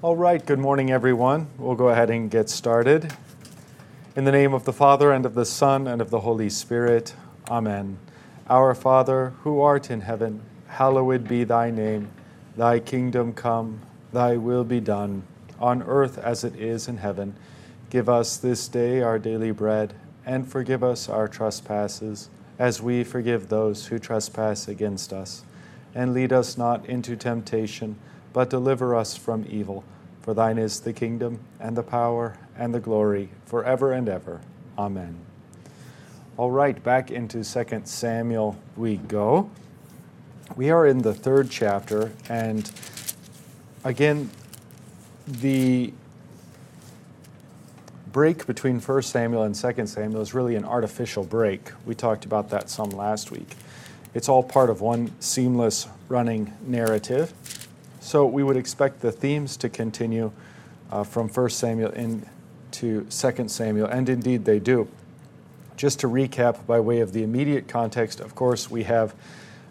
All right, good morning, everyone. We'll go ahead and get started. In the name of the Father, and of the Son, and of the Holy Spirit, Amen. Our Father, who art in heaven, hallowed be thy name. Thy kingdom come, thy will be done, on earth as it is in heaven. Give us this day our daily bread, and forgive us our trespasses, as we forgive those who trespass against us. And lead us not into temptation but deliver us from evil. For thine is the kingdom, and the power, and the glory, forever and ever. Amen. All right, back into 2 Samuel we go. We are in the third chapter, and again, the break between 1 Samuel and 2 Samuel is really an artificial break. We talked about that some last week. It's all part of one seamless running narrative. So we would expect the themes to continue uh, from 1 Samuel into 2 Samuel, and indeed they do. Just to recap, by way of the immediate context, of course, we have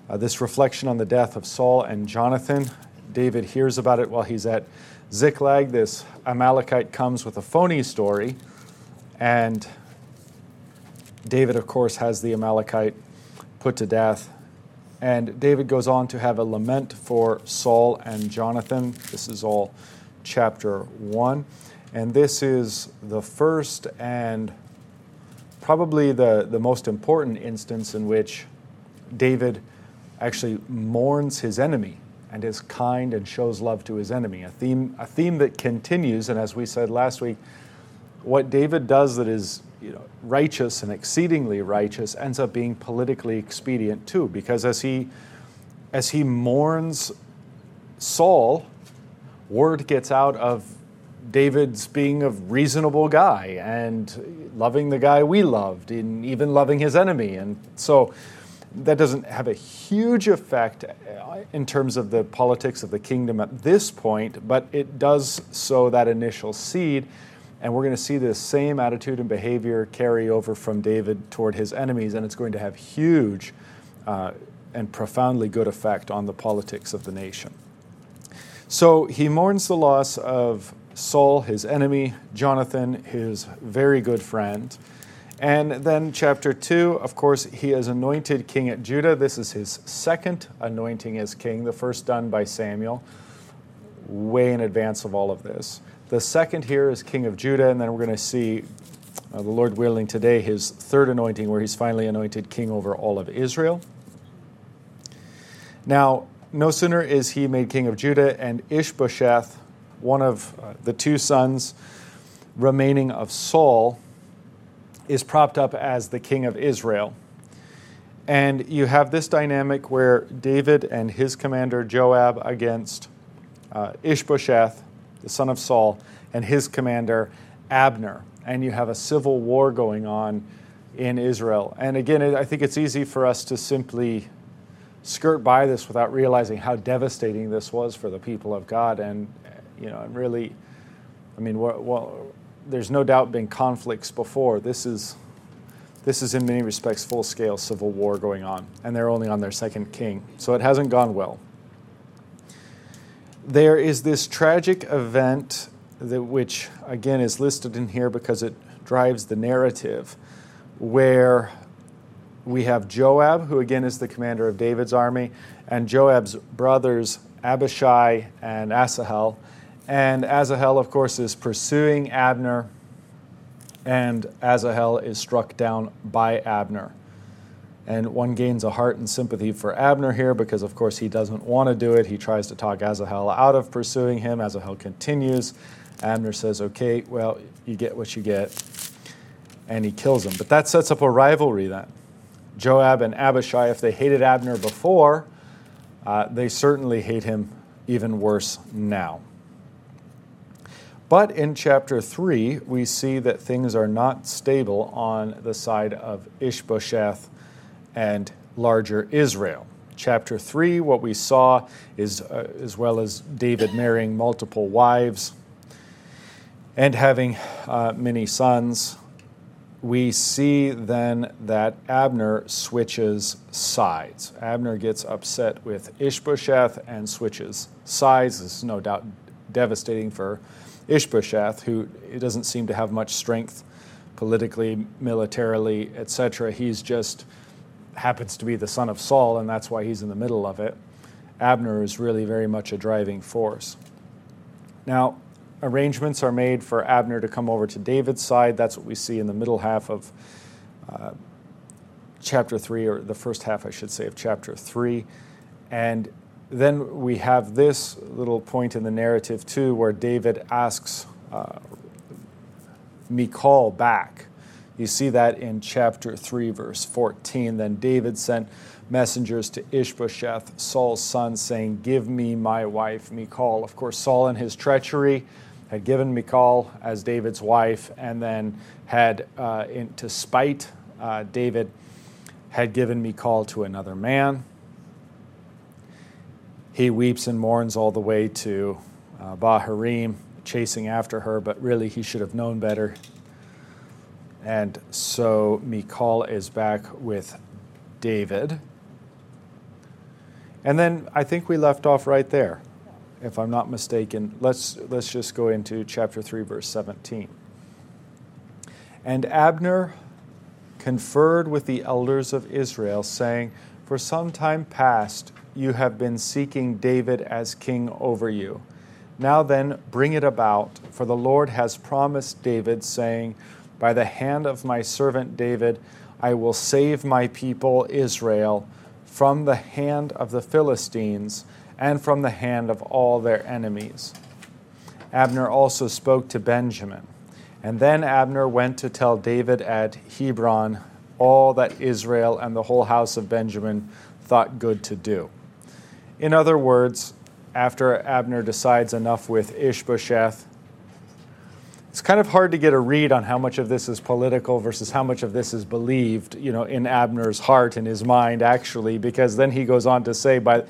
uh, this reflection on the death of Saul and Jonathan. David hears about it while he's at Ziklag. This Amalekite comes with a phony story, and David, of course, has the Amalekite put to death and David goes on to have a lament for Saul and Jonathan. This is all chapter 1. And this is the first and probably the, the most important instance in which David actually mourns his enemy and is kind and shows love to his enemy. A theme, a theme that continues, and as we said last week, what David does that is you know, righteous and exceedingly righteous ends up being politically expedient too, because as he, as he mourns Saul, word gets out of David's being a reasonable guy and loving the guy we loved, and even loving his enemy. And so that doesn't have a huge effect uh, in terms of the politics of the kingdom at this point, but it does sow that initial seed and we're going to see this same attitude and behavior carry over from David toward his enemies, and it's going to have huge uh, and profoundly good effect on the politics of the nation. So he mourns the loss of Saul, his enemy, Jonathan, his very good friend. And then, chapter 2, of course, he is anointed king at Judah. This is his second anointing as king, the first done by Samuel, way in advance of all of this. The second here is King of Judah, and then we're going to see, uh, the Lord willing, today his third anointing, where he's finally anointed king over all of Israel. Now, no sooner is he made king of Judah, and Ishbosheth, one of uh, the two sons remaining of Saul, is propped up as the king of Israel. And you have this dynamic where David and his commander Joab against uh, Ishbosheth, the son of Saul, and his commander, Abner. And you have a civil war going on in Israel. And again, I think it's easy for us to simply skirt by this without realizing how devastating this was for the people of God. And, you know, I'm really, I mean, well, there's no doubt been conflicts before. This is, this is in many respects full scale civil war going on, and they're only on their second king. So it hasn't gone well there is this tragic event that, which again is listed in here because it drives the narrative, where we have Joab, who again is the commander of David's army, and Joab's brothers Abishai and Asahel. And Asahel, of course, is pursuing Abner, and Asahel is struck down by Abner. And one gains a heart and sympathy for Abner here because, of course, he doesn't want to do it. He tries to talk Asahel out of pursuing him. Asahel continues. Abner says, Okay, well, you get what you get. And he kills him. But that sets up a rivalry then. Joab and Abishai, if they hated Abner before, uh, they certainly hate him even worse now. But in chapter 3, we see that things are not stable on the side of Ishbosheth and larger Israel. Chapter 3, what we saw is uh, as well as David marrying multiple wives and having uh, many sons, we see then that Abner switches sides. Abner gets upset with Ishbosheth and switches sides. This is no doubt devastating for Ishbosheth, who doesn't seem to have much strength politically, militarily, etc. He's just happens to be the son of Saul, and that's why he's in the middle of it. Abner is really very much a driving force. Now, arrangements are made for Abner to come over to David's side. That's what we see in the middle half of uh, chapter 3, or the first half, I should say, of chapter 3. And then we have this little point in the narrative, too, where David asks uh, Michal back. You see that in chapter 3, verse 14. Then David sent messengers to Ishbosheth, Saul's son, saying, Give me my wife, Michal. Of course, Saul, in his treachery, had given Michal as David's wife, and then had, uh, in, to spite uh, David, had given Michal to another man. He weeps and mourns all the way to uh, Bahurim, chasing after her, but really he should have known better. And so Michal is back with David. And then I think we left off right there, if I'm not mistaken. Let's, let's just go into chapter 3, verse 17. And Abner conferred with the elders of Israel, saying, For some time past you have been seeking David as king over you. Now then, bring it about, for the Lord has promised David, saying, By the hand of my servant David, I will save my people Israel from the hand of the Philistines and from the hand of all their enemies. Abner also spoke to Benjamin. And then Abner went to tell David at Hebron all that Israel and the whole house of Benjamin thought good to do. In other words, after Abner decides enough with Ishbosheth, it's kind of hard to get a read on how much of this is political versus how much of this is believed, you know, in Abner's heart and his mind actually, because then he goes on to say, by,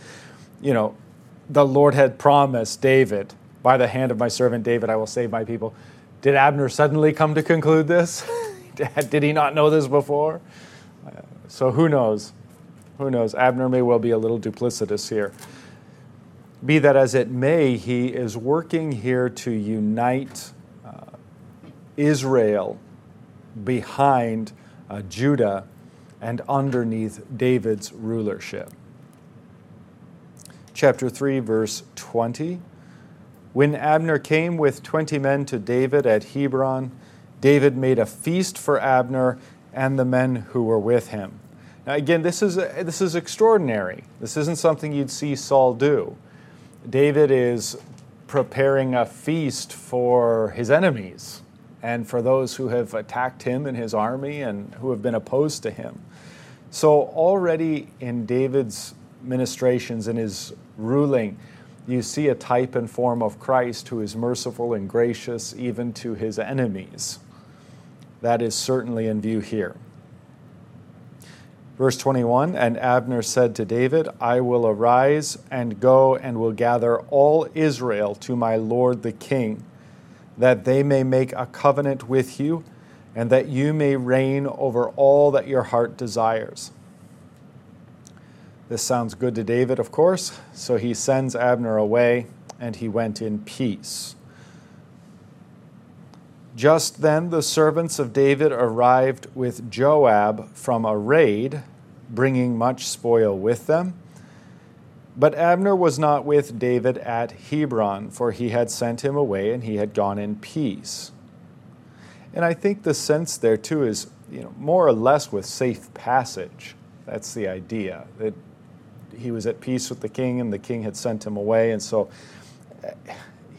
you know, the Lord had promised David, by the hand of my servant David, I will save my people. Did Abner suddenly come to conclude this? Did he not know this before? So who knows? Who knows? Abner may well be a little duplicitous here. Be that as it may, he is working here to unite Israel behind uh, Judah and underneath David's rulership. Chapter 3, verse 20. When Abner came with 20 men to David at Hebron, David made a feast for Abner and the men who were with him. Now, again, this is, this is extraordinary. This isn't something you'd see Saul do. David is preparing a feast for his enemies and for those who have attacked him and his army and who have been opposed to him. So, already in David's ministrations and his ruling, you see a type and form of Christ who is merciful and gracious even to his enemies. That is certainly in view here. Verse 21 And Abner said to David, I will arise and go and will gather all Israel to my lord the king, that they may make a covenant with you, and that you may reign over all that your heart desires. This sounds good to David, of course, so he sends Abner away, and he went in peace. Just then the servants of David arrived with Joab from a raid, bringing much spoil with them. But Abner was not with David at Hebron, for he had sent him away and he had gone in peace. And I think the sense there too is, you know, more or less with safe passage. That's the idea. That he was at peace with the king and the king had sent him away. And so eh,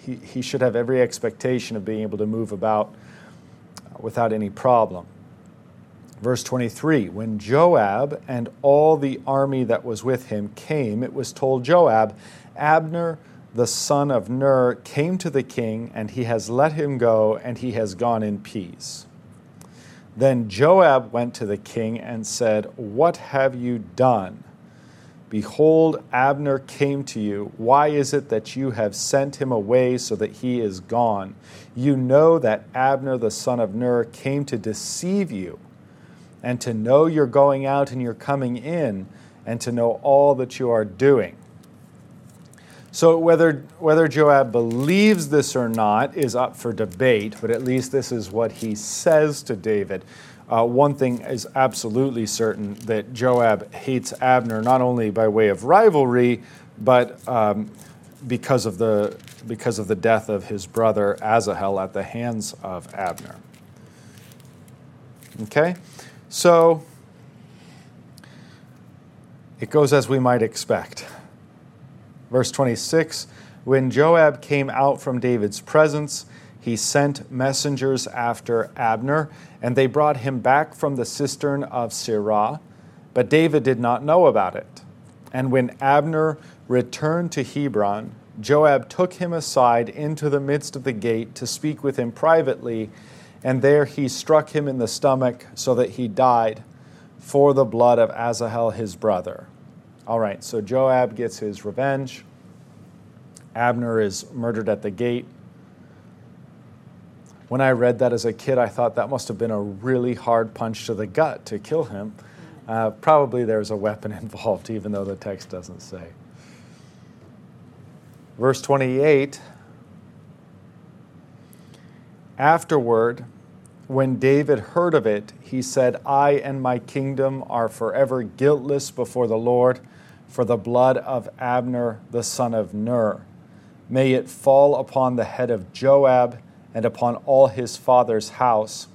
he, he should have every expectation of being able to move about without any problem. Verse 23 When Joab and all the army that was with him came, it was told Joab, Abner the son of Ner came to the king, and he has let him go, and he has gone in peace. Then Joab went to the king and said, What have you done? Behold, Abner came to you. Why is it that you have sent him away so that he is gone? You know that Abner the son of Ner came to deceive you, and to know you're going out and you're coming in, and to know all that you are doing. So whether whether Joab believes this or not is up for debate, but at least this is what he says to David. Uh, one thing is absolutely certain that Joab hates Abner not only by way of rivalry, but um, because of the because of the death of his brother Asahel at the hands of Abner. Okay, so it goes as we might expect. Verse 26 When Joab came out from David's presence, he sent messengers after Abner, and they brought him back from the cistern of Sirah. But David did not know about it. And when Abner returned to Hebron, Joab took him aside into the midst of the gate to speak with him privately, and there he struck him in the stomach so that he died for the blood of Asahel his brother. All right, so Joab gets his revenge. Abner is murdered at the gate. When I read that as a kid, I thought that must have been a really hard punch to the gut to kill him. Uh, probably there's a weapon involved, even though the text doesn't say. Verse 28 Afterward, when David heard of it, he said, I and my kingdom are forever guiltless before the Lord for the blood of Abner the son of Ner. May it fall upon the head of Joab and upon all his father's house.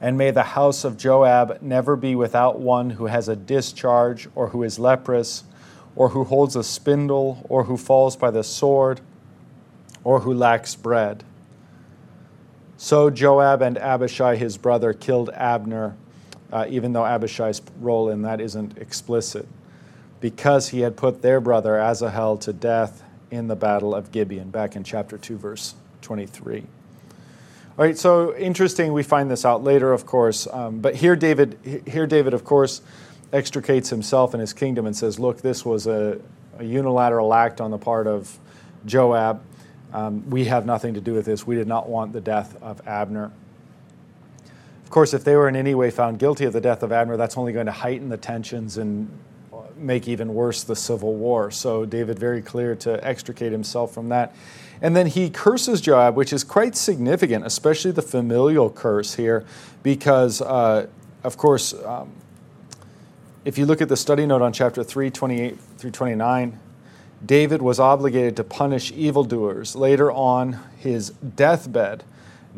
And may the house of Joab never be without one who has a discharge, or who is leprous, or who holds a spindle, or who falls by the sword, or who lacks bread. So Joab and Abishai, his brother, killed Abner, uh, even though Abishai's role in that isn't explicit, because he had put their brother Asahel to death in the battle of Gibeon, back in chapter 2, verse 23. All right, so interesting. We find this out later, of course. Um, but here, David, here, David, of course, extricates himself and his kingdom and says, "Look, this was a, a unilateral act on the part of Joab. Um, we have nothing to do with this. We did not want the death of Abner. Of course, if they were in any way found guilty of the death of Abner, that's only going to heighten the tensions and make even worse the civil war. So David very clear to extricate himself from that. And then he curses Joab, which is quite significant, especially the familial curse here, because, uh, of course, um, if you look at the study note on chapter 3, 28 through 29, David was obligated to punish evildoers. Later on his deathbed,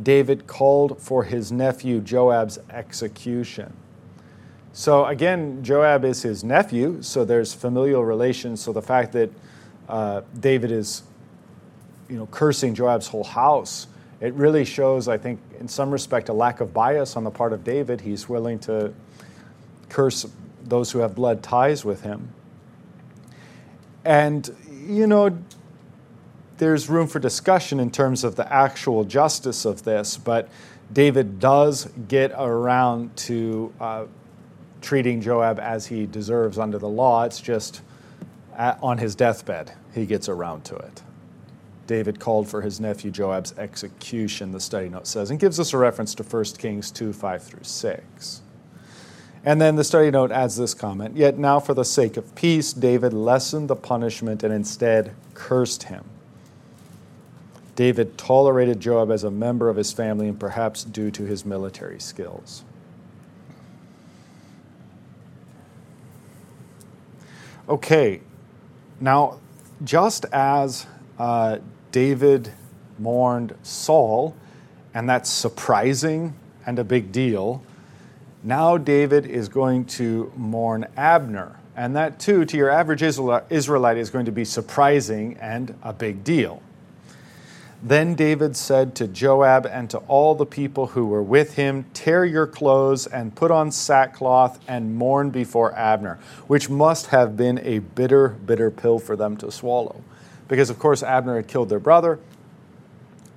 David called for his nephew Joab's execution. So again, Joab is his nephew, so there's familial relations. So the fact that uh, David is, you know, cursing Joab's whole house, it really shows, I think, in some respect, a lack of bias on the part of David. He's willing to curse those who have blood ties with him. And, you know, there's room for discussion in terms of the actual justice of this, but David does get around to uh, treating Joab as he deserves under the law. It's just at, on his deathbed he gets around to it. David called for his nephew Joab's execution, the study note says, and gives us a reference to 1 Kings 2 5 through 6. And then the study note adds this comment Yet now, for the sake of peace, David lessened the punishment and instead cursed him. David tolerated Joab as a member of his family and perhaps due to his military skills. Okay, now, just as uh, David mourned Saul, and that's surprising and a big deal now David is going to mourn Abner. And that, too, to your average Israelite, is going to be surprising and a big deal. Then David said to Joab and to all the people who were with him, Tear your clothes and put on sackcloth and mourn before Abner, which must have been a bitter, bitter pill for them to swallow. Because, of course, Abner had killed their brother.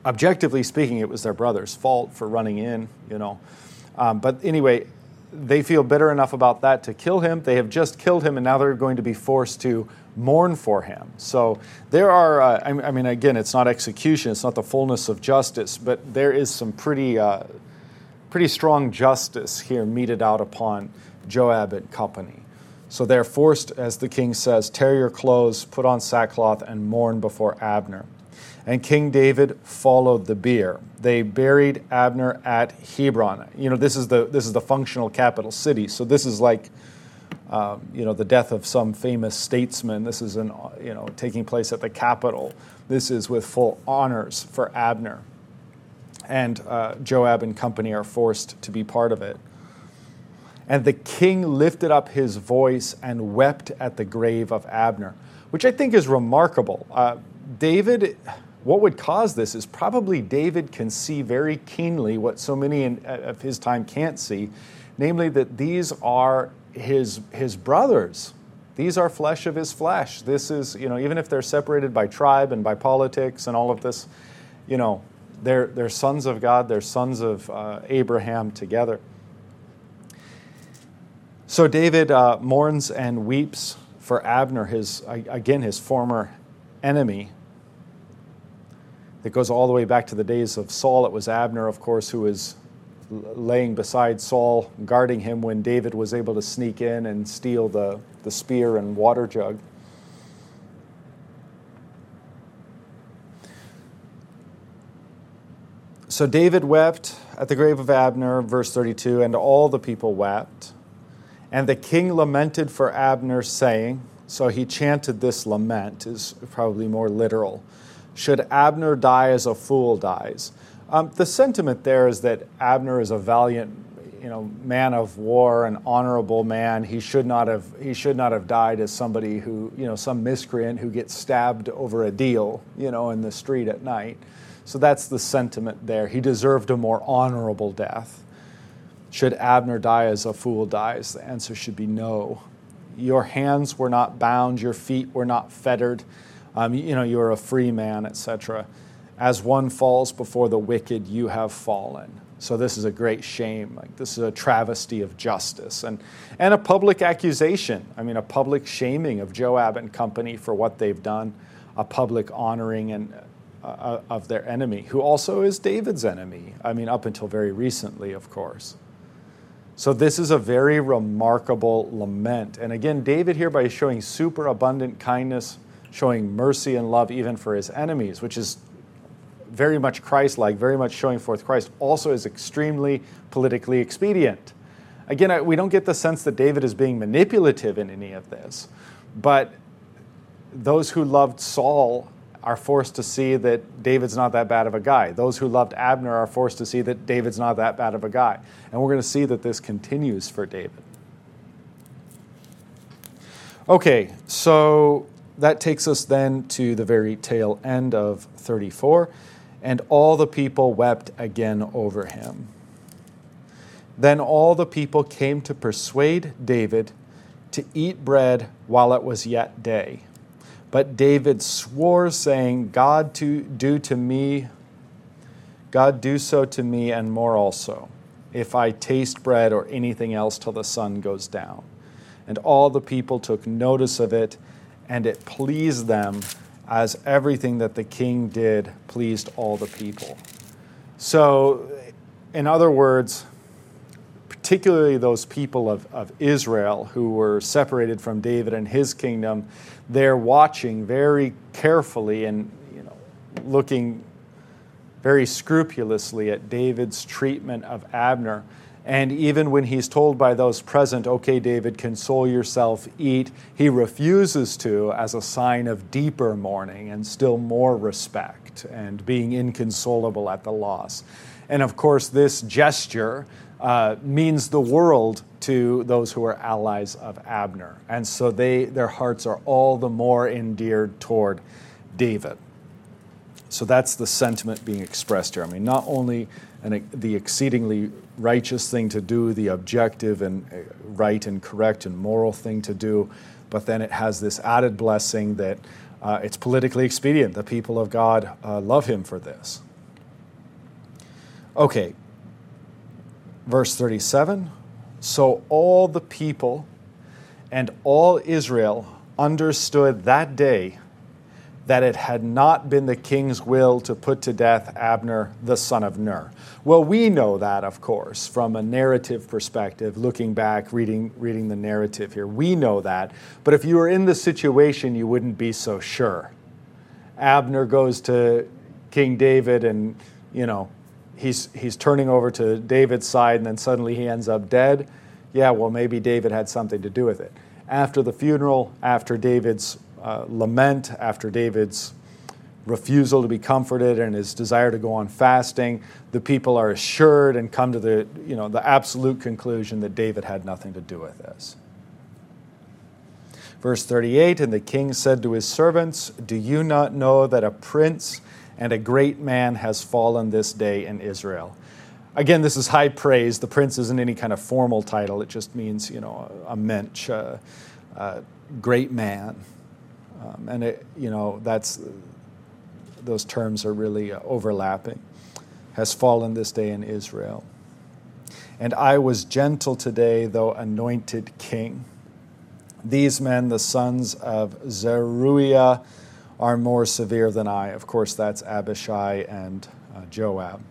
Objectively speaking, it was their brother's fault for running in, you know. Um, but anyway, they feel bitter enough about that to kill him. They have just killed him, and now they're going to be forced to mourn for him. So there are, uh, I mean, again, it's not execution, it's not the fullness of justice, but there is some pretty, uh, pretty strong justice here meted out upon Joab and company. So they're forced, as the king says, tear your clothes, put on sackcloth, and mourn before Abner. And King David followed the bier. They buried Abner at Hebron. You know, this is the this is the functional capital city. So this is like, um, you know, the death of some famous statesman. This is an you know taking place at the capital. This is with full honors for Abner, and uh, Joab and company are forced to be part of it. And the king lifted up his voice and wept at the grave of Abner, which I think is remarkable. Uh, David, what would cause this is probably David can see very keenly what so many in, uh, of his time can't see, namely that these are his, his brothers. These are flesh of his flesh. This is, you know, even if they're separated by tribe and by politics and all of this, you know, they're, they're sons of God, they're sons of uh, Abraham together. So David uh, mourns and weeps for Abner, his again his former enemy. It goes all the way back to the days of Saul. It was Abner, of course, who was laying beside Saul, guarding him when David was able to sneak in and steal the, the spear and water jug. So David wept at the grave of Abner, verse 32, and all the people wept. And the king lamented for Abner, saying, so he chanted this lament, is probably more literal. Should Abner die as a fool dies? Um, the sentiment there is that Abner is a valiant, you know, man of war, an honorable man. He should not have he should not have died as somebody who, you know, some miscreant who gets stabbed over a deal, you know, in the street at night. So that's the sentiment there. He deserved a more honorable death. Should Abner die as a fool dies? The answer should be no. Your hands were not bound, your feet were not fettered. Um, you, you know, you're a free man, etc. As one falls before the wicked, you have fallen. So this is a great shame. Like this is a travesty of justice and, and a public accusation. I mean, a public shaming of Joab and company for what they've done, a public honoring and uh, uh of their enemy, who also is David's enemy. I mean, up until very recently, of course. So, this is a very remarkable lament. And again, David here, by showing super abundant kindness, showing mercy and love even for his enemies, which is very much Christ like, very much showing forth Christ, also is extremely politically expedient. Again, we don't get the sense that David is being manipulative in any of this, but those who loved Saul are forced to see that David's not that bad of a guy. Those who loved Abner are forced to see that David's not that bad of a guy. And we're going to see that this continues for David. Okay, so that takes us then to the very tail end of 34. And all the people wept again over him. Then all the people came to persuade David to eat bread while it was yet day. But David swore, saying, God to do to me, God do so to me and more also, if I taste bread or anything else till the sun goes down. And all the people took notice of it, and it pleased them as everything that the king did pleased all the people. So, in other words, particularly those people of, of Israel who were separated from David and his kingdom, they're watching very carefully and you know, looking very scrupulously at David's treatment of Abner. And even when he's told by those present, okay, David, console yourself, eat, he refuses to as a sign of deeper mourning and still more respect and being inconsolable at the loss. And of course, this gesture uh, means the world to those who are allies of Abner. And so they, their hearts are all the more endeared toward David. So that's the sentiment being expressed here. I mean, not only an, the exceedingly righteous thing to do, the objective and uh, right and correct and moral thing to do, but then it has this added blessing that uh, it's politically expedient. The people of God uh, love him for this. Okay, verse 37 So all the people and all Israel understood that day that it had not been the king's will to put to death Abner, the son of Ner. Well, we know that, of course, from a narrative perspective, looking back, reading, reading the narrative here. We know that. But if you were in the situation, you wouldn't be so sure. Abner goes to King David and, you know, he's, he's turning over to David's side and then suddenly he ends up dead. Yeah, well, maybe David had something to do with it. After the funeral, after David's uh, lament after David's refusal to be comforted and his desire to go on fasting, the people are assured and come to the, you know, the absolute conclusion that David had nothing to do with this. Verse 38 And the king said to his servants, Do you not know that a prince and a great man has fallen this day in Israel? Again, this is high praise. The prince isn't any kind of formal title, it just means, you know, a mensch, a, a great man. Um, and it, you know, that's those terms are really uh, overlapping. Has fallen this day in Israel. And I was gentle today, though anointed king. These men, the sons of Zeruiah, are more severe than I. Of course, that's Abishai and uh, Joab.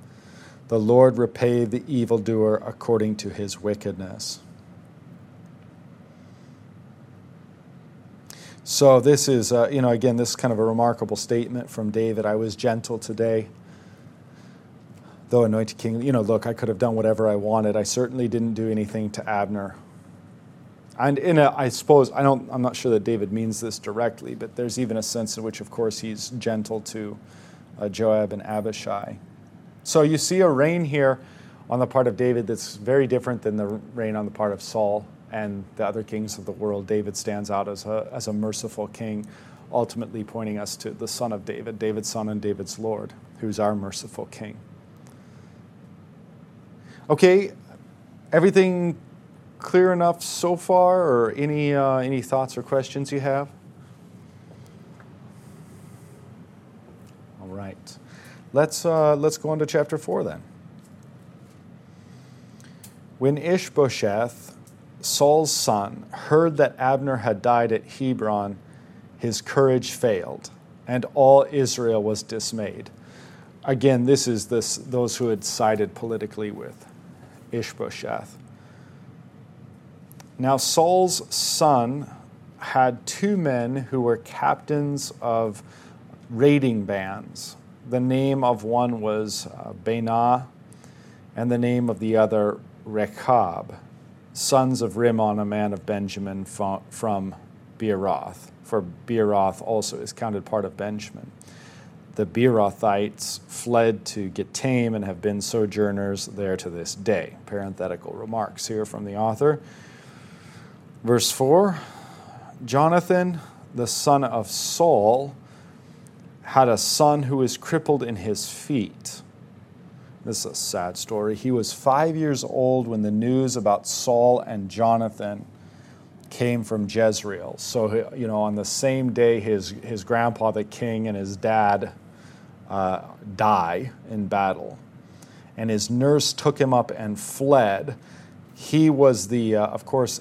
The Lord repay the evildoer according to his wickedness. So this is, uh, you know, again, this is kind of a remarkable statement from David. I was gentle today, though anointed king. You know, look, I could have done whatever I wanted. I certainly didn't do anything to Abner. And in a, I suppose, I don't, I'm not sure that David means this directly, but there's even a sense in which, of course, he's gentle to uh, Joab and Abishai. So you see a reign here on the part of David that's very different than the reign on the part of Saul and the other kings of the world, David stands out as a, as a merciful king, ultimately pointing us to the Son of David, David's Son and David's Lord, who's our merciful king. Okay, everything clear enough so far, or any, uh, any thoughts or questions you have? All right. Let's, uh, let's go on to chapter 4 then. When Ishbosheth, Saul's son, heard that Abner had died at Hebron, his courage failed, and all Israel was dismayed. Again, this is this, those who had sided politically with Ishbosheth. Now, Saul's son had two men who were captains of raiding bands. The name of one was uh, Baanah, and the name of the other, Rechab sons of Rimmon, a man of Benjamin from Beeroth. For Beeroth also is counted part of Benjamin. The Beerothites fled to Gittaim and have been sojourners there to this day. Parenthetical remarks here from the author. Verse 4 Jonathan, the son of Saul, had a son who was crippled in his feet. This is a sad story. He was five years old when the news about Saul and Jonathan came from Jezreel. So, you know, on the same day his, his grandpa, the king, and his dad uh, die in battle. And his nurse took him up and fled. He was the, uh, of course,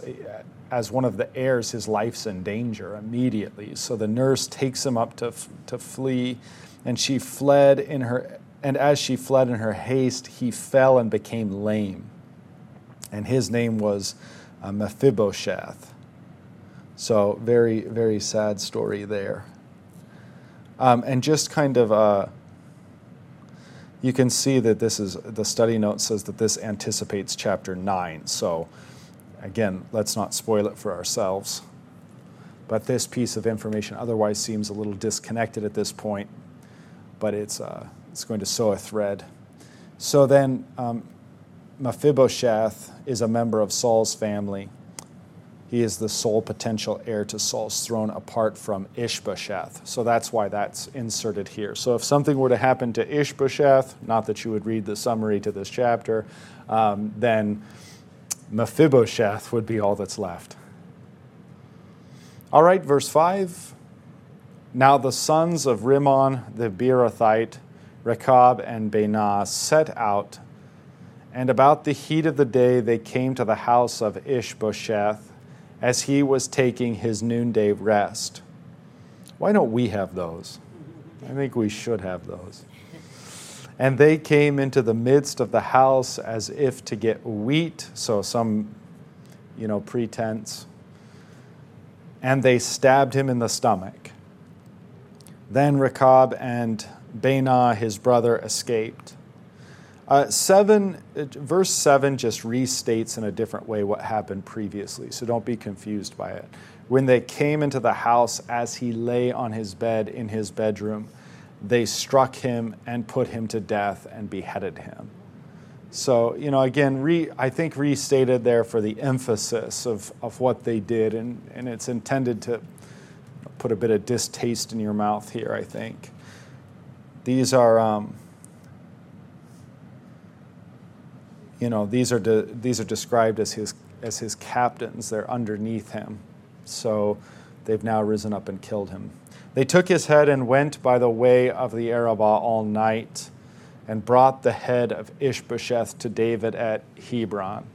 as one of the heirs, his life's in danger immediately. So the nurse takes him up to, to flee, and she fled in her and as she fled in her haste, he fell and became lame. And his name was uh, Mephibosheth. So, very, very sad story there. Um, and just kind of, uh, you can see that this is, the study note says that this anticipates chapter 9. So, again, let's not spoil it for ourselves. But this piece of information otherwise seems a little disconnected at this point, but it's. Uh, it's going to sew a thread. So then, um, Mephibosheth is a member of Saul's family. He is the sole potential heir to Saul's throne apart from Ishbosheth. So that's why that's inserted here. So if something were to happen to Ishbosheth, not that you would read the summary to this chapter, um, then Mephibosheth would be all that's left. All right, verse 5. Now the sons of Rimmon the Beerothite Rechab and Baanah set out, and about the heat of the day they came to the house of Ishbosheth as he was taking his noonday rest. Why don't we have those? I think we should have those. And they came into the midst of the house as if to get wheat, so some, you know, pretense. And they stabbed him in the stomach. Then Rechab and Baanah, his brother, escaped. Uh, seven, verse 7 just restates in a different way what happened previously, so don't be confused by it. When they came into the house as he lay on his bed in his bedroom, they struck him and put him to death and beheaded him. So, you know, again, re, I think restated there for the emphasis of, of what they did, and, and it's intended to put a bit of distaste in your mouth here, I think. These are, um, you know, these are, de, these are described as his, as his captains. They're underneath him. So they've now risen up and killed him. They took his head and went by the way of the Arabah all night and brought the head of Ishbosheth to David at Hebron.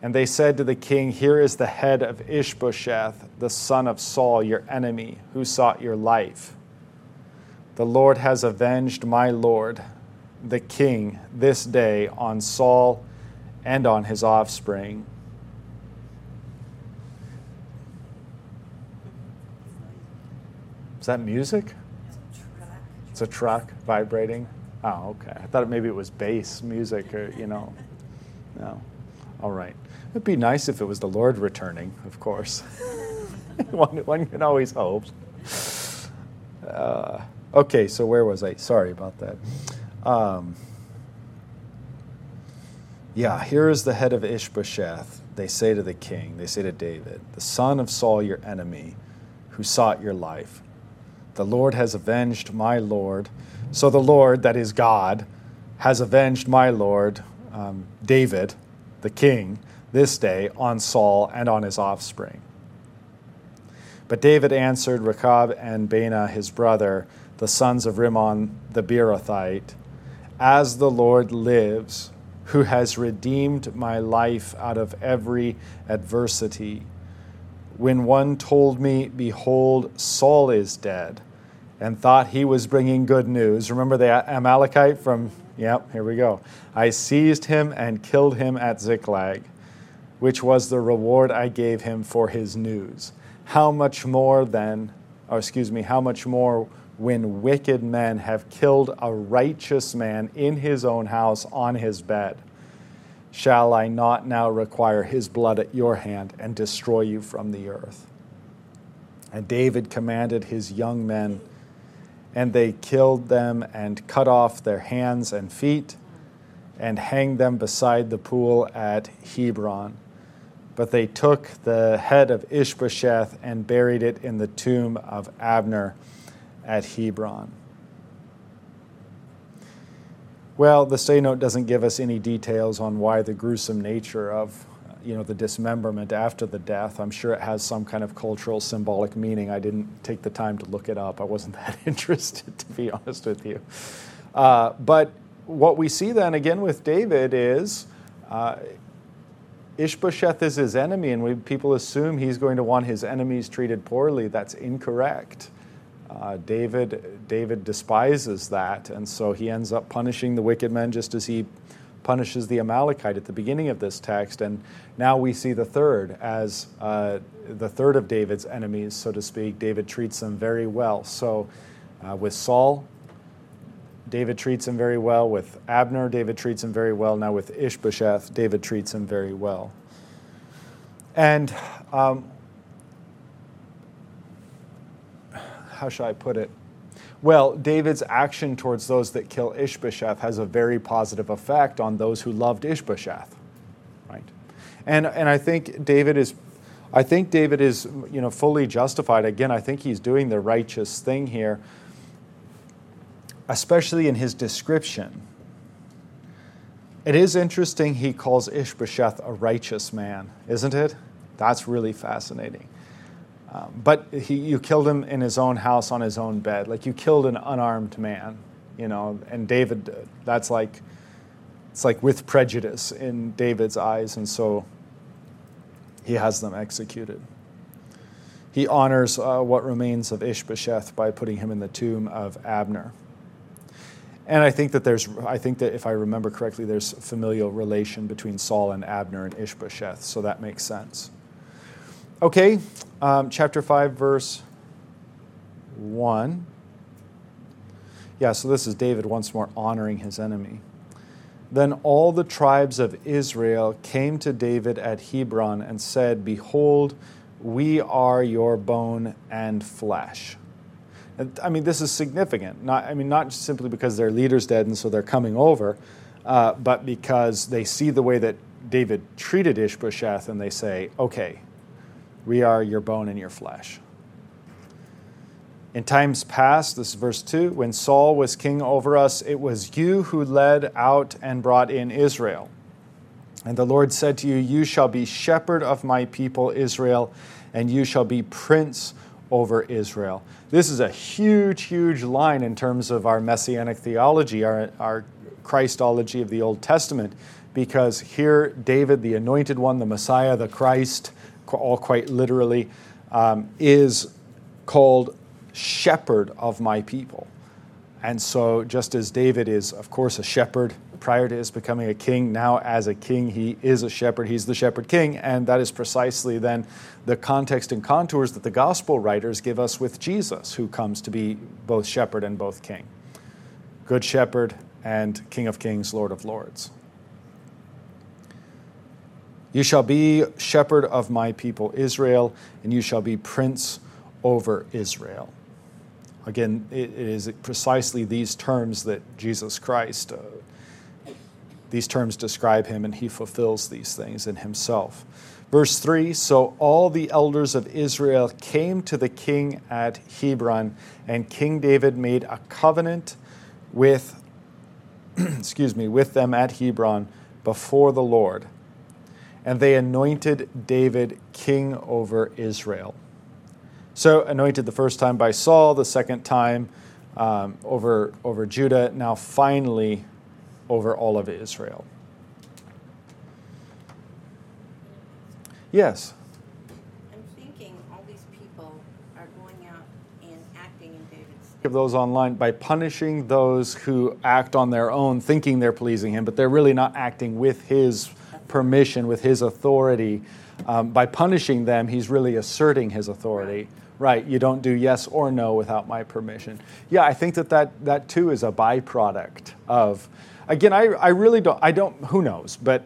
And they said to the king, Here is the head of Ishbosheth, the son of Saul, your enemy, who sought your life. The Lord has avenged my Lord, the king, this day on Saul and on his offspring. Is that music? It's a truck vibrating. Oh, okay. I thought maybe it was bass music or, you know. No. All right. It'd be nice if it was the Lord returning, of course. one, one can always hope. Uh, okay, so where was I? Sorry about that. Um, yeah, here is the head of Ishbosheth. They say to the king, they say to David, the son of Saul, your enemy, who sought your life. The Lord has avenged my Lord. So the Lord, that is God, has avenged my Lord, um, David, the king, this day on Saul and on his offspring. But David answered Rechab and Baanah, his brother, the sons of Rimmon the Beerothite, As the Lord lives, who has redeemed my life out of every adversity when one told me, Behold, Saul is dead, and thought he was bringing good news. Remember the Amalekite from, yep, here we go. I seized him and killed him at Ziklag, which was the reward I gave him for his news. How much more then, or excuse me, how much more when wicked men have killed a righteous man in his own house on his bed? Shall I not now require his blood at your hand and destroy you from the earth? And David commanded his young men, and they killed them and cut off their hands and feet and hanged them beside the pool at Hebron. But they took the head of Ishbosheth and buried it in the tomb of Abner at Hebron. Well, the stay note doesn't give us any details on why the gruesome nature of you know the dismemberment after the death. I'm sure it has some kind of cultural symbolic meaning. I didn't take the time to look it up. I wasn't that interested, to be honest with you. Uh, but what we see then again with David is uh, Ishbosheth is his enemy, and we, people assume he's going to want his enemies treated poorly. That's incorrect. Uh, David, David despises that, and so he ends up punishing the wicked men just as he punishes the Amalekite at the beginning of this text. And now we see the third as uh, the third of David's enemies, so to speak. David treats them very well. So uh, with Saul, David treats him very well. With Abner, David treats him very well. Now with Ishbosheth, David treats him very well. And um, how shall I put it? Well, David's action towards those that kill Ishbosheth has a very positive effect on those who loved Ishbosheth, right? And and I think David is, I think David is you know fully justified. Again, I think he's doing the righteous thing here, especially in his description. It is interesting he calls Ishbosheth a righteous man, isn't it? That's really fascinating. But he, you killed him in his own house on his own bed. Like you killed an unarmed man, you know, and David, that's like, it's like with prejudice in David's eyes, and so he has them executed. he honors uh, what remains of Ishbosheth by putting him in the tomb of Abner. And I think that there's, I think that if I remember correctly, there's familial relation between Saul and Abner and Ishbosheth, so that makes sense. Okay, um, chapter 5, verse 1. Yeah, so this is David once more honoring his enemy. Then all the tribes of Israel came to David at Hebron and said, Behold, we are your bone and flesh. I mean, this is significant. Not, I mean, not just simply because their leader's dead and so they're coming over, uh, but because they see the way that David treated Ishbosheth and they say, okay, we are your bone and your flesh. In times past, this is verse 2, when Saul was king over us, it was you who led out and brought in Israel. And the Lord said to you, You shall be shepherd of my people Israel, and you shall be prince over Israel. This is a huge, huge line in terms of our messianic theology, our, our Christology of the Old Testament, because here David, the anointed one, the Messiah, the Christ, all quite literally, um, is called shepherd of my people. And so, just as David is, of course, a shepherd prior to his becoming a king, now as a king, he is a shepherd. He's the shepherd king. And that is precisely then the context and contours that the gospel writers give us with Jesus, who comes to be both shepherd and both king. Good shepherd and King of kings, Lord of lords. You shall be shepherd of my people Israel, and you shall be prince over Israel. Again, it is precisely these terms that Jesus Christ, uh, these terms describe him, and he fulfills these things in himself. Verse 3 So all the elders of Israel came to the king at Hebron, and King David made a covenant with, excuse me, with them at Hebron before the Lord. And they anointed David king over Israel. So anointed the first time by Saul, the second time um, over, over Judah, now finally over all of Israel. Yes? I'm thinking all these people are going out and acting in David's Of those online by punishing those who act on their own, thinking they're pleasing him, but they're really not acting with his permission, with his authority. Um, by punishing them, he's really asserting his authority. Right right, you don't do yes or no without my permission. Yeah, I think that that, that too is a byproduct of, again, I, I really don't, I don't, who knows, but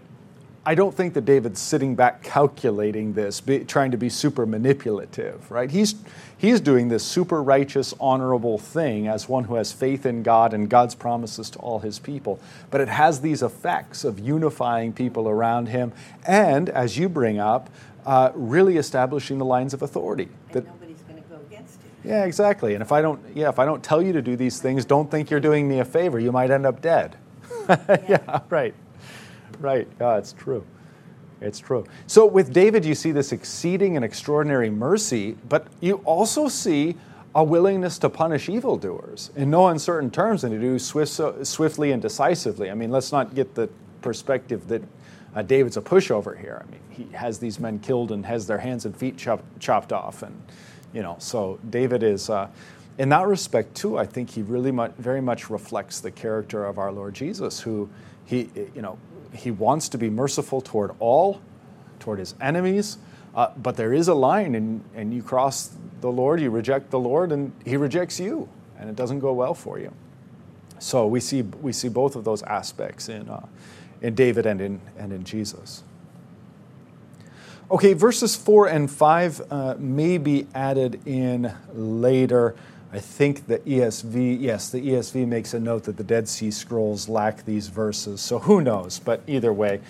I don't think that David's sitting back calculating this, be, trying to be super manipulative, right? He's, he's doing this super righteous, honorable thing as one who has faith in God and God's promises to all his people. But it has these effects of unifying people around him and, as you bring up, uh, really establishing the lines of authority. That, nobody's going to go against you. yeah, exactly. And if I don't, yeah, if I don't tell you to do these things, don't think you're doing me a favor. You might end up dead. yeah. yeah, right, right. Yeah, it's true. It's true. So with David, you see this exceeding and extraordinary mercy, but you also see a willingness to punish evildoers in no uncertain terms and to do swift, swiftly and decisively. I mean, let's not get the perspective that uh, David's a pushover here. I mean, he has these men killed and has their hands and feet chop, chopped off, and you know, so David is, uh, in that respect too, I think he really very much reflects the character of our Lord Jesus, who he, you know, he wants to be merciful toward all, toward his enemies, uh, but there is a line, and, and you cross the Lord, you reject the Lord, and he rejects you, and it doesn't go well for you. So we see, we see both of those aspects in, uh, in David and in, and in Jesus. Okay, verses 4 and 5 uh, may be added in later. I think the ESV, yes, the ESV makes a note that the Dead Sea Scrolls lack these verses, so who knows? But either way,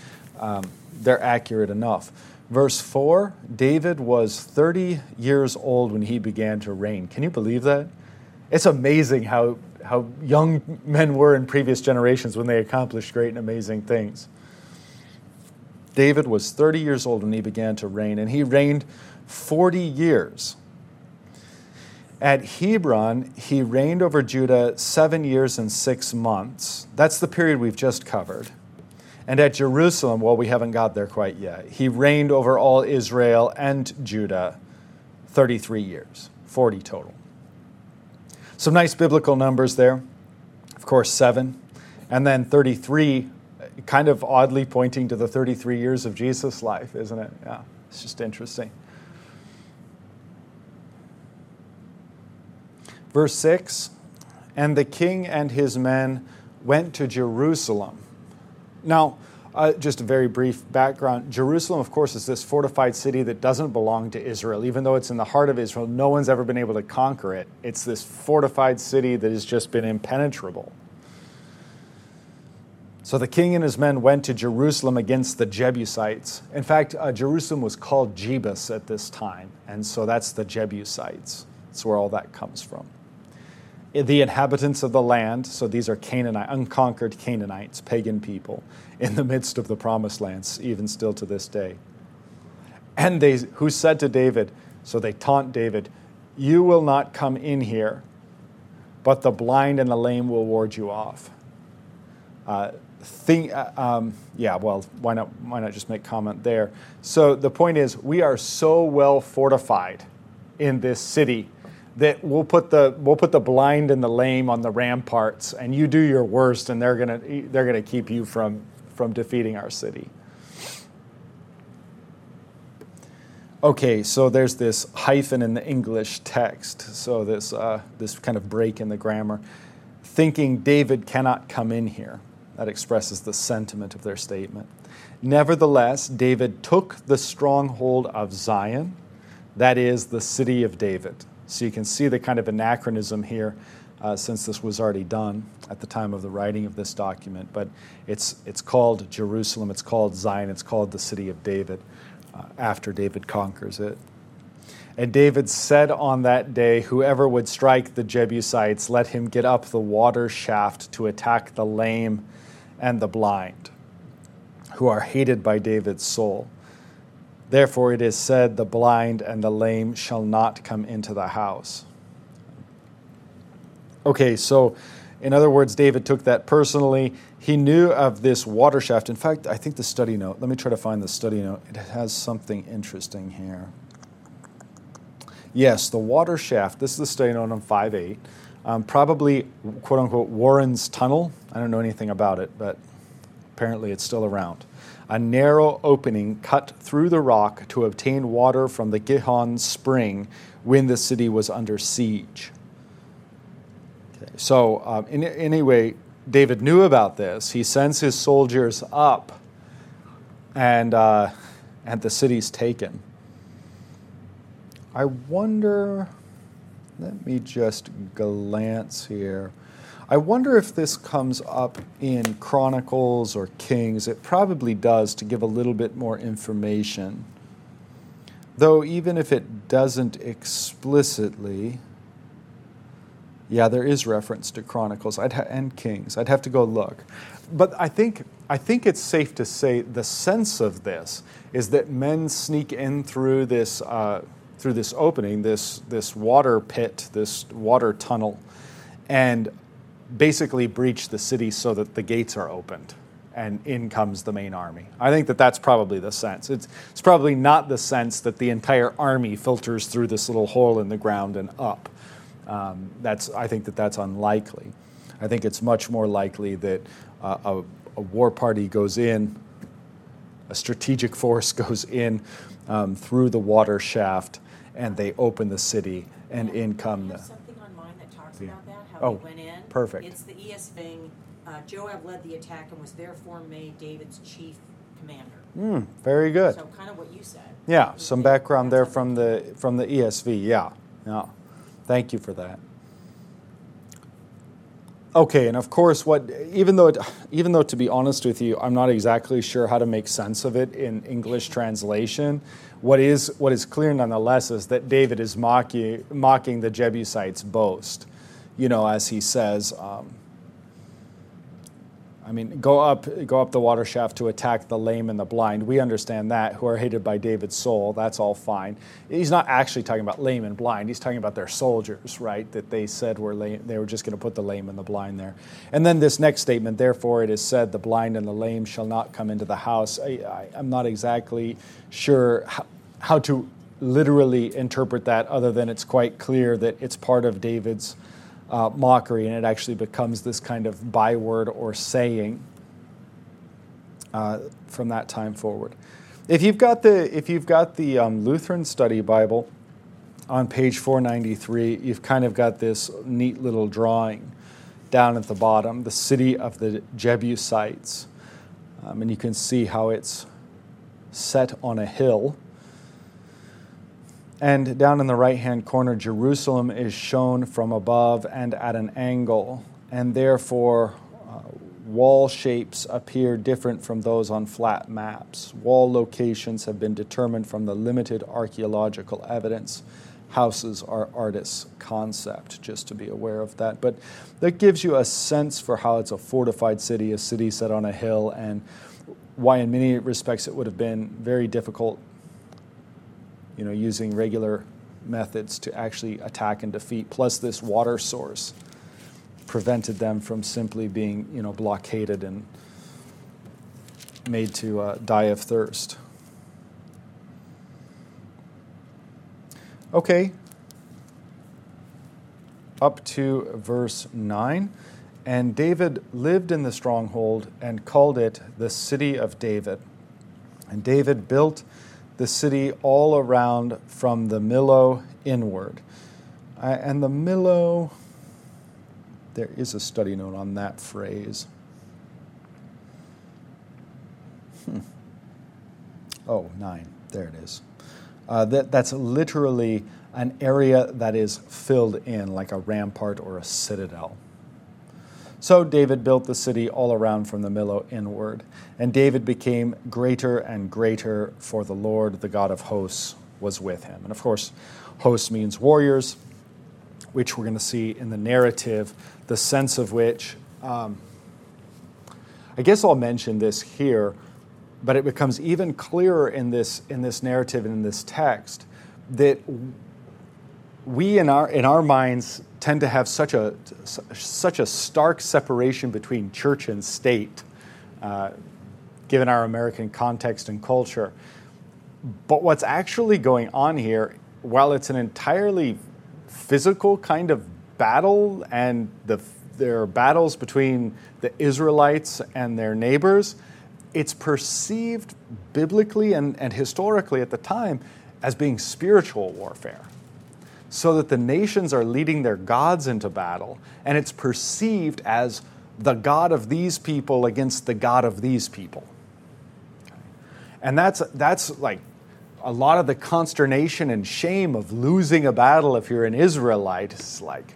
um, they're accurate enough. Verse 4 David was 30 years old when he began to reign. Can you believe that? It's amazing how, how young men were in previous generations when they accomplished great and amazing things. David was 30 years old when he began to reign, and he reigned 40 years. At Hebron, he reigned over Judah seven years and six months. That's the period we've just covered. And at Jerusalem, well, we haven't got there quite yet, he reigned over all Israel and Judah 33 years, 40 total. Some nice biblical numbers there. Of course, seven. And then 33, kind of oddly pointing to the 33 years of Jesus' life, isn't it? Yeah, it's just interesting. Verse 6 And the king and his men went to Jerusalem. Now, uh, just a very brief background. Jerusalem, of course, is this fortified city that doesn't belong to Israel. Even though it's in the heart of Israel, no one's ever been able to conquer it. It's this fortified city that has just been impenetrable. So the king and his men went to Jerusalem against the Jebusites. In fact, uh, Jerusalem was called Jebus at this time, and so that's the Jebusites. That's where all that comes from the inhabitants of the land, so these are Canaanite, unconquered Canaanites, pagan people, in the midst of the promised lands, even still to this day. And they who said to David, so they taunt David, You will not come in here, but the blind and the lame will ward you off. Uh, think, uh, um, yeah, well, why not, why not just make comment there? So the point is, we are so well fortified in this city that we'll put the we'll put the blind and the lame on the ramparts, and you do your worst, and they're gonna they're gonna keep you from from defeating our city. Okay, so there's this hyphen in the English text, so this uh, this kind of break in the grammar. Thinking David cannot come in here. That expresses the sentiment of their statement. Nevertheless, David took the stronghold of Zion, that is, the city of David. So you can see the kind of anachronism here uh, since this was already done at the time of the writing of this document. But it's, it's called Jerusalem, it's called Zion, it's called the city of David uh, after David conquers it. And David said on that day, Whoever would strike the Jebusites, let him get up the water shaft to attack the lame and the blind, who are hated by David's soul. Therefore, it is said, The blind and the lame shall not come into the house. Okay, so in other words, David took that personally. He knew of this water shaft. In fact, I think the study note, let me try to find the study note. It has something interesting here. Yes, the water shaft, this is the study note on 5 8. Um, probably, quote unquote, Warren's Tunnel. I don't know anything about it, but apparently it's still around a narrow opening cut through the rock to obtain water from the Gihon spring when the city was under siege. Okay, so, um, in, anyway, David knew about this. He sends his soldiers up, and, uh, and the city's taken. I wonder, let me just glance here. I wonder if this comes up in Chronicles or Kings. It probably does to give a little bit more information. Though, even if it doesn't explicitly, yeah, there is reference to Chronicles ha- and Kings. I'd have to go look. But I think, I think it's safe to say the sense of this is that men sneak in through this, uh, through this opening, this, this water pit, this water tunnel, and basically breach the city so that the gates are opened and in comes the main army. I think that that's probably the sense. It's, it's probably not the sense that the entire army filters through this little hole in the ground and up. Um, that's, I think that that's unlikely. I think it's much more likely that uh, a, a, war party goes in, a strategic force goes in um, through the water shaft, and they open the city, and in come the. Something on mine that talks Yeah. about that, how Oh, they went in. perfect. It's the ESV. Uh, Joab led the attack and was therefore made David's chief commander. Hmm, very good. So kind of what you said. Yeah, You some background there from the from the ESV. Yeah, yeah. Thank you for that. Okay, and of course, what even though it, even though to be honest with you, I'm not exactly sure how to make sense of it in English translation. What is what is clear nonetheless is that David is mocking mocking the Jebusites' boast. You know, as he says. Um, I mean, go up, go up the water shaft to attack the lame and the blind. We understand that, who are hated by David's soul. That's all fine. He's not actually talking about lame and blind. He's talking about their soldiers, right? That they said were lame. They were just going to put the lame and the blind there. And then this next statement, therefore it is said, the blind and the lame shall not come into the house. I, I'm not exactly sure how, how to literally interpret that other than it's quite clear that it's part of David's uh, mockery and it actually becomes this kind of byword or saying uh, from that time forward. If you've got the, if you've got the um, Lutheran Study Bible on page 493, you've kind of got this neat little drawing down at the bottom, the city of the Jebusites. Um, and you can see how it's set on a hill. And down in the right hand corner, Jerusalem is shown from above and at an angle, and therefore uh, wall shapes appear different from those on flat maps. Wall locations have been determined from the limited archaeological evidence. Houses are artists' concept, just to be aware of that. But that gives you a sense for how it's a fortified city, a city set on a hill, and why, in many respects, it would have been very difficult you know, using regular methods to actually attack and defeat, plus this water source prevented them from simply being, you know, blockaded and made to uh, die of thirst. Okay, up to verse 9. And David lived in the stronghold and called it the city of David. And David built the city all around from the Millo inward. And the Millo, there is a study note on that phrase. Hmm. Oh, nine. There it is. Uh, that, that's literally an area that is filled in like a rampart or a citadel. So David built the city all around from the Millo inward. And David became greater and greater, for the Lord, the God of hosts, was with him. And of course, hosts means warriors, which we're going to see in the narrative, the sense of which, um, I guess I'll mention this here, but it becomes even clearer in this, in this narrative and in this text that we in our, in our minds tend to have such a, such a stark separation between church and state, uh, given our American context and culture. But what's actually going on here, while it's an entirely physical kind of battle, and the, there are battles between the Israelites and their neighbors, it's perceived biblically and, and historically at the time as being spiritual warfare so that the nations are leading their gods into battle, and it's perceived as the God of these people against the God of these people. And that's, that's like a lot of the consternation and shame of losing a battle if you're an Israelite. It's like,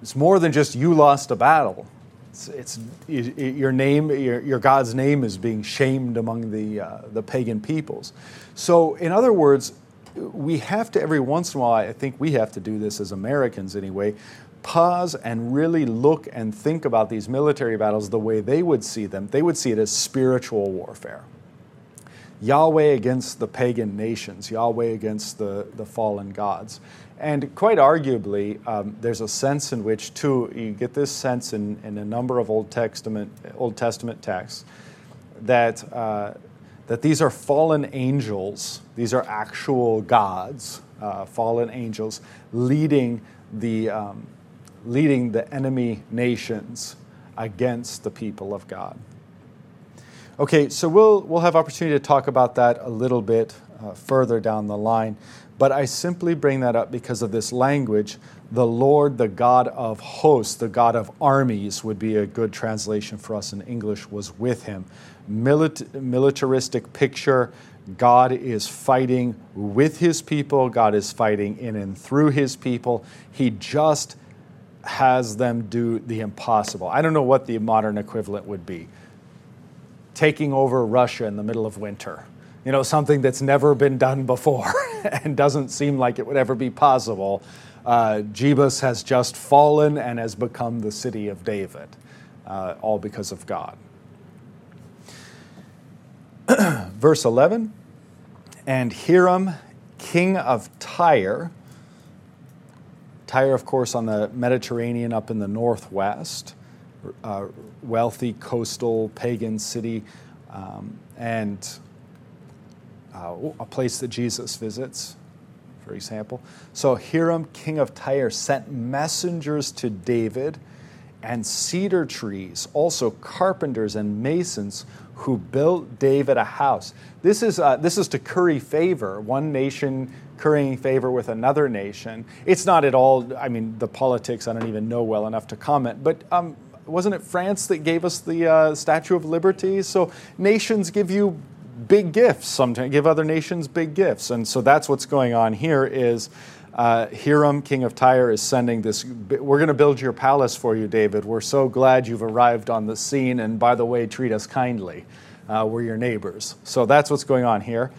it's more than just you lost a battle. It's, it's your name, your, your, God's name is being shamed among the, uh, the pagan peoples. So, in other words, we have to every once in a while, I think we have to do this as Americans anyway, pause and really look and think about these military battles the way they would see them. They would see it as spiritual warfare. Yahweh against the pagan nations, Yahweh against the, the fallen gods. And quite arguably, um, there's a sense in which, too, you get this sense in, in a number of Old Testament, Old Testament texts that. Uh, that these are fallen angels, these are actual gods, uh, fallen angels, leading the, um, leading the enemy nations against the people of God. Okay, so we'll, we'll have opportunity to talk about that a little bit uh, further down the line, but I simply bring that up because of this language. The Lord, the God of hosts, the God of armies would be a good translation for us in English, was with him milit- militaristic picture. God is fighting with his people, God is fighting in and through his people. He just has them do the impossible. I don't know what the modern equivalent would be. Taking over Russia in the middle of winter. You know, something that's never been done before and doesn't seem like it would ever be possible. Uh, Jebus has just fallen and has become the city of David, uh, all because of God. verse 11 and Hiram, king of Tyre, Tyre, of course, on the Mediterranean up in the northwest, uh, wealthy coastal pagan city, um, and uh, a place that Jesus visits, for example. So Hiram, king of Tyre, sent messengers to David and cedar trees, also carpenters and masons who built David a house. This is, uh, this is to curry favor, one nation currying favor with another nation. It's not at all, I mean, the politics I don't even know well enough to comment, but um, wasn't it France that gave us the uh, Statue of Liberty? So nations give you big gifts sometimes, give other nations big gifts. And so that's what's going on here is uh, Hiram, king of Tyre, is sending this. We're going to build your palace for you, David. We're so glad you've arrived on the scene. And by the way, treat us kindly. Uh, we're your neighbors. So that's what's going on here.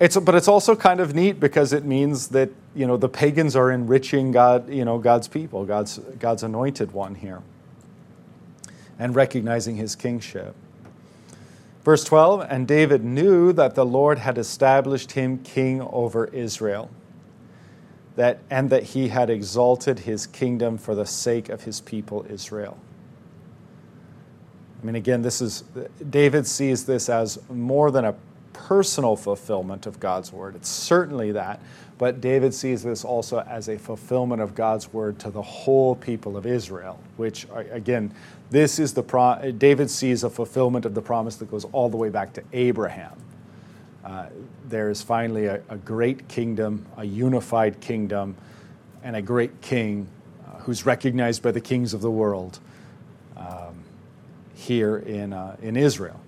It's, but it's also kind of neat because it means that you know the pagans are enriching God, you know, God's people, God's, God's anointed one here, and recognizing his kingship. Verse 12, and David knew that the Lord had established him king over Israel that, and that he had exalted his kingdom for the sake of his people Israel. I mean, again, this is, David sees this as more than a personal fulfillment of God's word. It's certainly that, but David sees this also as a fulfillment of God's word to the whole people of Israel, which, again, this is the pro- David sees a fulfillment of the promise that goes all the way back to Abraham uh, there is finally a, a, great kingdom, a unified kingdom, and a great king uh, who's recognized by the kings of the world um, here in, uh, in Israel.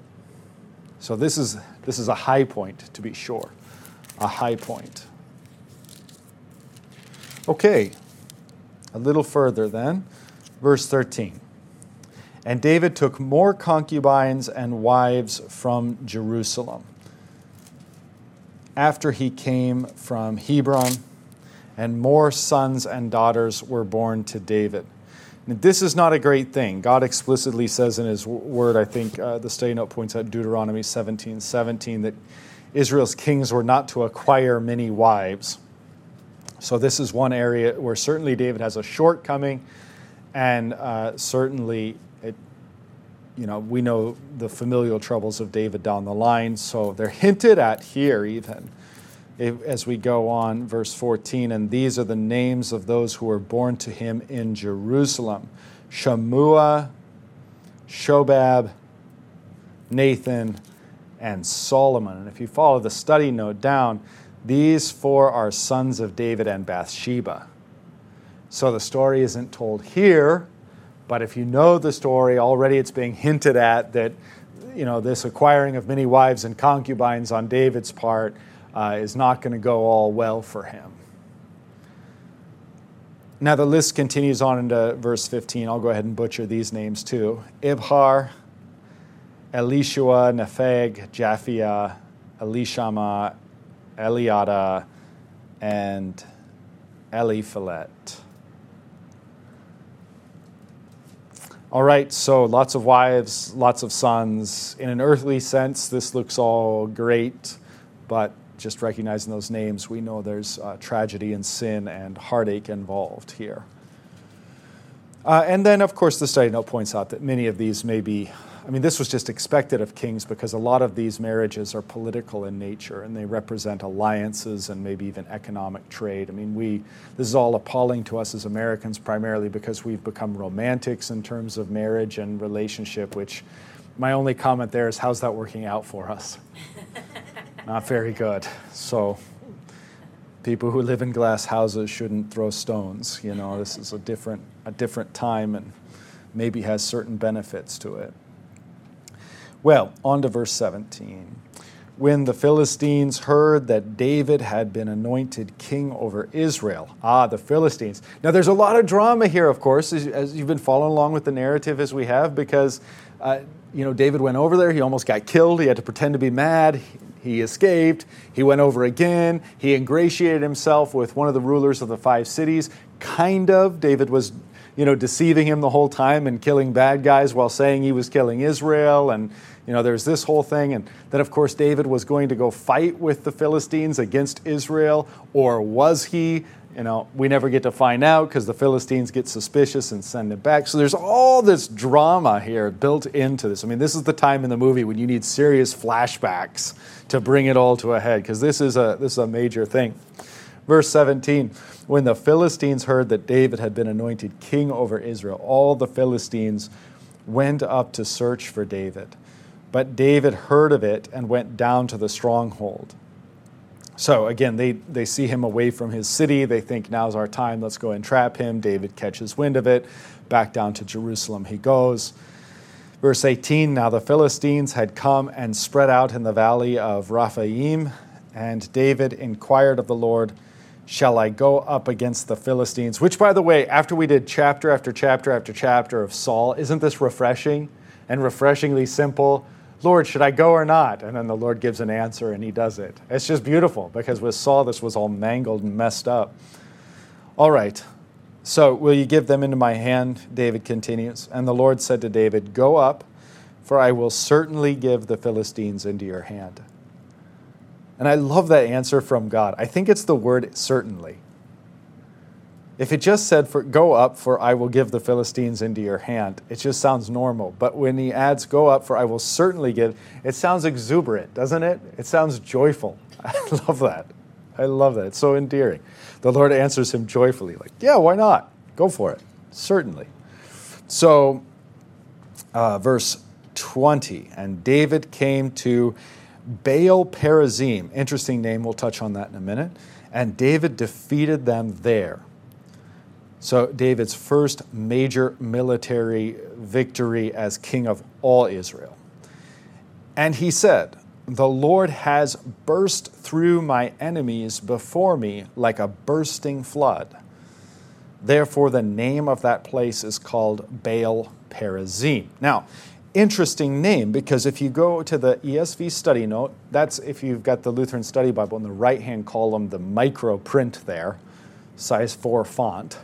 So this is, this is a high point, to be sure. A high point. Okay, a little further then, verse 13. And David took more concubines and wives from Jerusalem after he came from Hebron, and more sons and daughters were born to David. Now, this is not a great thing. God explicitly says in his word, I think uh, the study note points out Deuteronomy 17 17, that Israel's kings were not to acquire many wives. So, this is one area where certainly David has a shortcoming, and uh, certainly you know, we know the familial troubles of David down the line, so they're hinted at here even. As we go on, verse 14, and these are the names of those who were born to him in Jerusalem Shammua, Shobab, Nathan, and Solomon. And if you follow the study note down, these four are sons of David and Bathsheba. So the story isn't told here, but if you know the story, already it's being hinted at that you know this acquiring of many wives and concubines on David's part uh, is not going to go all well for him. Now the list continues on into verse 15. I'll go ahead and butcher these names too. Ibhar, Elishua, Nepheg, Japhia, Elishama, Eliada, and Eliphelet. All right, so lots of wives, lots of sons. In an earthly sense, this looks all great, but just recognizing those names, we know there's uh, tragedy and sin and heartache involved here. Uh, and then, of course, the study note points out that many of these may be I mean, this was just expected of kings because a lot of these marriages are political in nature and they represent alliances and maybe even economic trade. I mean, we, this is all appalling to us as Americans primarily because we've become romantics in terms of marriage and relationship, which my only comment there is how's that working out for us? Not very good. So, people who live in glass houses shouldn't throw stones. You know, this is a different, a different time and maybe has certain benefits to it. Well, on to verse 17. When the Philistines heard that David had been anointed king over Israel. Ah, the Philistines. Now, there's a lot of drama here, of course, as, as you've been following along with the narrative as we have, because, uh, you know, David went over there. He almost got killed. He had to pretend to be mad. He escaped. He went over again. He ingratiated himself with one of the rulers of the five cities. Kind of. David was you know, deceiving him the whole time and killing bad guys while saying he was killing Israel. And, you know, there's this whole thing. And then, of course, David was going to go fight with the Philistines against Israel, or was he? You know, we never get to find out because the Philistines get suspicious and send it back. So there's all this drama here built into this. I mean, this is the time in the movie when you need serious flashbacks to bring it all to a head because this is a this is a major thing. Verse 17, when the Philistines heard that David had been anointed king over Israel, all the Philistines went up to search for David. But David heard of it and went down to the stronghold. So again, they, they see him away from his city. They think now's our time. Let's go and trap him. David catches wind of it. Back down to Jerusalem he goes. Verse 18 Now the Philistines had come and spread out in the valley of Rephaim, and David inquired of the Lord, Shall I go up against the Philistines? Which, by the way, after we did chapter after chapter after chapter of Saul, isn't this refreshing and refreshingly simple? Lord, should I go or not? And then the Lord gives an answer and he does it. It's just beautiful because with Saul, this was all mangled and messed up. All right. So, will you give them into my hand? David continues. And the Lord said to David, Go up, for I will certainly give the Philistines into your hand. And I love that answer from God. I think it's the word certainly. If it just said, for, Go up, for I will give the Philistines into your hand, it just sounds normal. But when he adds, Go up, for I will certainly give, it sounds exuberant, doesn't it? It sounds joyful. I love that. I love that. It's so endearing. The Lord answers him joyfully, like, Yeah, why not? Go for it. Certainly. So, uh, verse 20, and David came to Baal Perazim. Interesting name, we'll touch on that in a minute. And David defeated them there. So, David's first major military victory as king of all Israel. And he said, The Lord has burst through my enemies before me like a bursting flood. Therefore, the name of that place is called Baal Perazim. Now, interesting name because if you go to the ESV study note, that's if you've got the Lutheran Study Bible in the right hand column, the micro print there, size 4 font.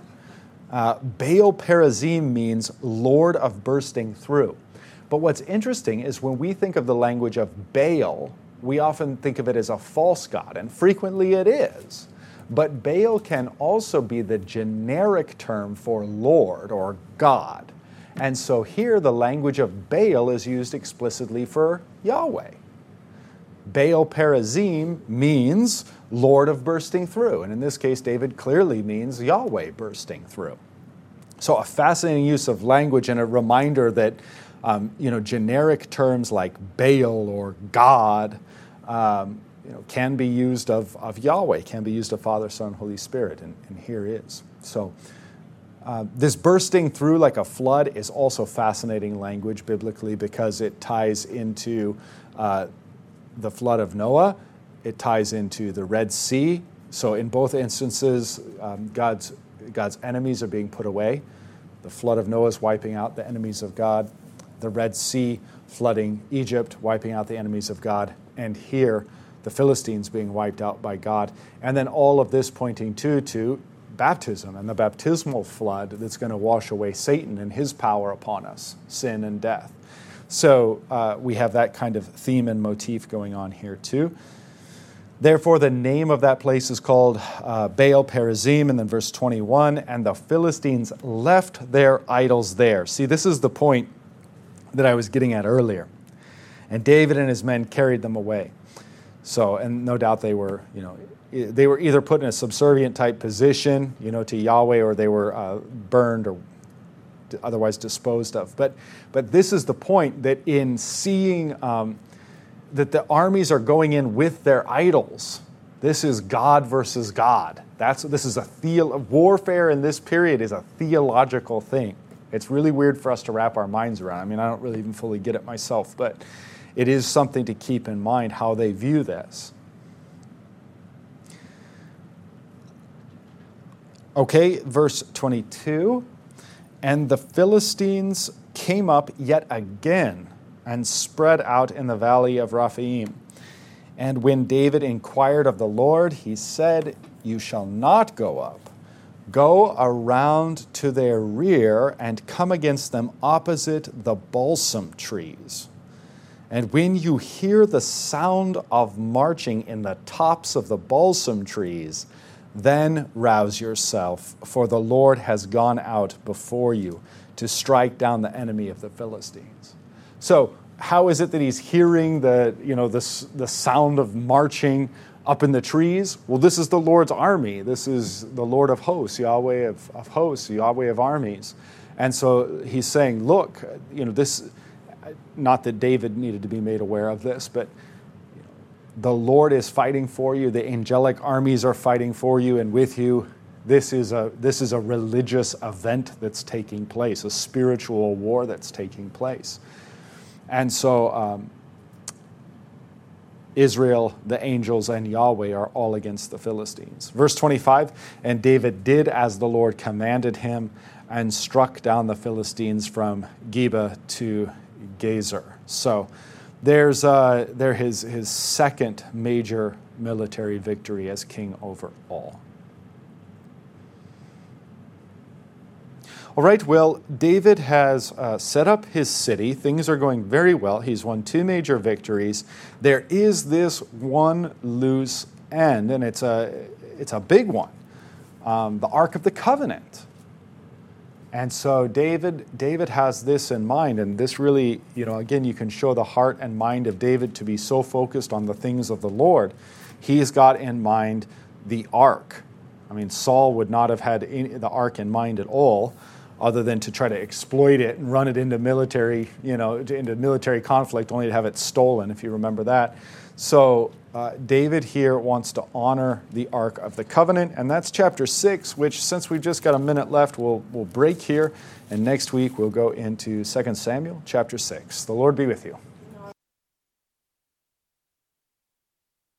Uh, Baal Perazim means Lord of bursting through. But what's interesting is when we think of the language of Baal, we often think of it as a false god, and frequently it is. But Baal can also be the generic term for Lord or God. And so here the language of Baal is used explicitly for Yahweh. Baal Perazim means Lord of bursting through. And in this case, David clearly means Yahweh bursting through. So, a fascinating use of language and a reminder that um, you know, generic terms like Baal or God um, you know, can be used of, of Yahweh, can be used of Father, Son, Holy Spirit, and, and here is. So, uh, this bursting through like a flood is also fascinating language biblically because it ties into uh, the flood of Noah, it ties into the Red Sea. So, in both instances, um, God's, God's enemies are being put away. The flood of Noah is wiping out the enemies of God, the Red Sea flooding Egypt, wiping out the enemies of God, and here, the Philistines being wiped out by God. And then all of this pointing to, to baptism and the baptismal flood that's going to wash away Satan and his power upon us, sin and death. So uh, we have that kind of theme and motif going on here too. Therefore, the name of that place is called uh, Baal Perazim, and then verse 21 and the Philistines left their idols there. See, this is the point that I was getting at earlier. And David and his men carried them away. So, and no doubt they were, you know, they were either put in a subservient type position, you know, to Yahweh, or they were uh, burned or otherwise disposed of. But, but this is the point that in seeing um, that the armies are going in with their idols, this is God versus God. That's this is a theo- warfare in this period is a theological thing. It's really weird for us to wrap our minds around. I mean, I don't really even fully get it myself, but it is something to keep in mind how they view this. Okay, verse 22. And the Philistines came up yet again and spread out in the valley of Rephaim. And when David inquired of the Lord, he said, You shall not go up. Go around to their rear and come against them opposite the balsam trees. And when you hear the sound of marching in the tops of the balsam trees, Then rouse yourself, for the Lord has gone out before you to strike down the enemy of the Philistines. So, how is it that he's hearing the, you know, the, the sound of marching up in the trees? Well, this is the Lord's army. This is the Lord of hosts, Yahweh of, of hosts, Yahweh of armies. And so he's saying, look, you know, this, not that David needed to be made aware of this, but the Lord is fighting for you, the angelic armies are fighting for you and with you. This is a, this is a religious event that's taking place, a spiritual war that's taking place. And so um, Israel, the angels, and Yahweh are all against the Philistines. Verse 25 And David did as the Lord commanded him and struck down the Philistines from Geba to Gezer. So there's uh, there his, his second major military victory as king over all. All right, well, David has uh, set up his city. Things are going very well. He's won two major victories. There is this one loose end, and it's a, it's a big one um, the Ark of the Covenant. And so David, David has this in mind, and this really, you know, again, you can show the heart and mind of David to be so focused on the things of the Lord. He's got in mind the ark. I mean, Saul would not have had any, the ark in mind at all other than to try to exploit it and run it into military, you know, into military conflict, only to have it stolen, if you remember that. So uh, David here wants to honor the Ark of the Covenant, and that's chapter six. Which, since we've just got a minute left, we'll we'll break here, and next week we'll go into 2 Samuel chapter six. The Lord be with you.